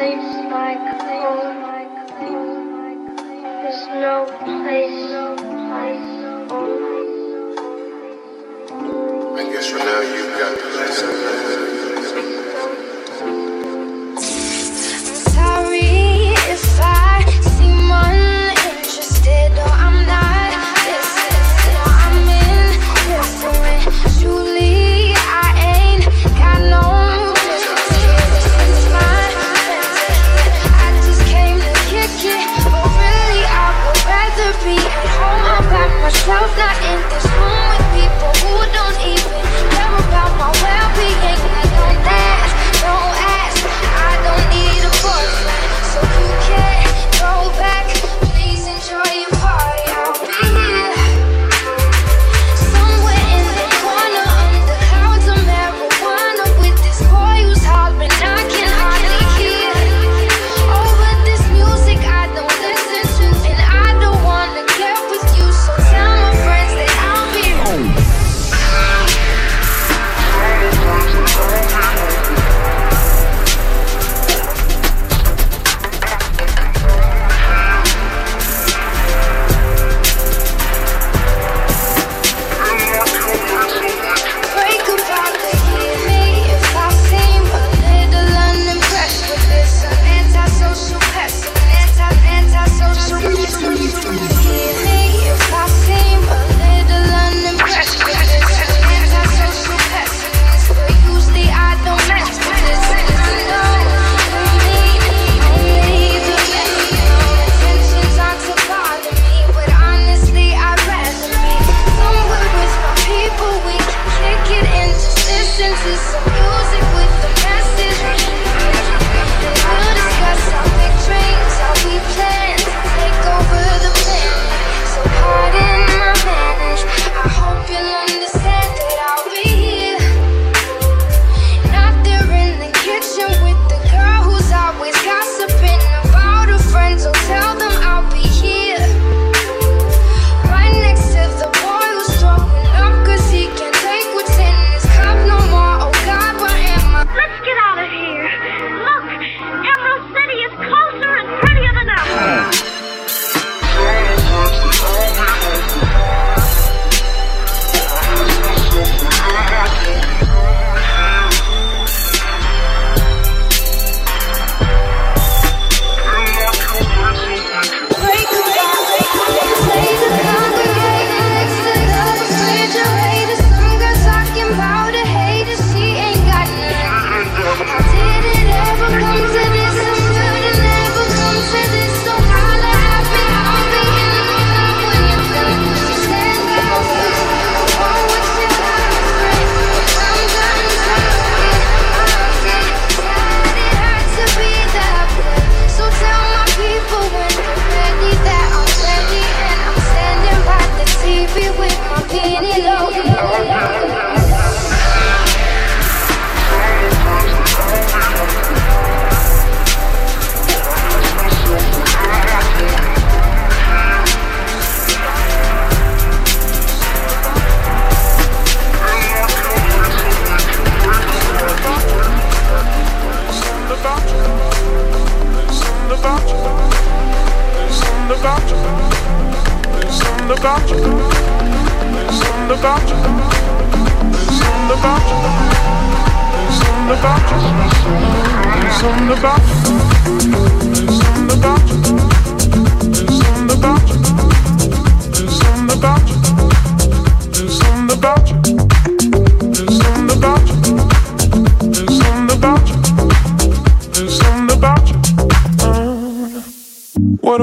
place like home. There's no place, no place. I guess for now you've got the place. not in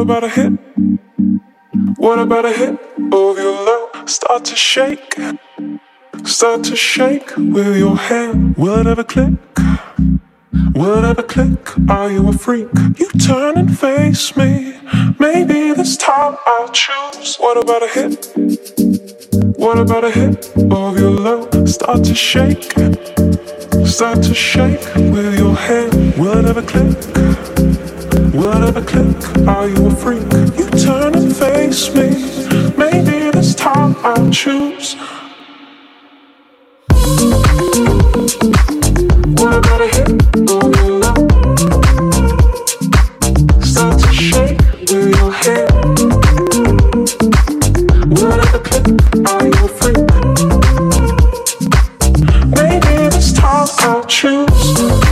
about a hit? What about a hit of your love? Start to shake, start to shake with your hand. Will it ever click? Will it ever click? Are you a freak? You turn and face me. Maybe this time I'll choose. What about a hit? What about a hit of your love? Start to shake, start to shake with your hand. Will it ever click? What of a click? Are you a freak? You turn and face me. Maybe this time I'll choose. What about a hit? Start to shake your click? Are you a freak? Maybe this time I'll choose.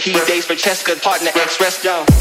He dates Francesca, partner ex wrestler.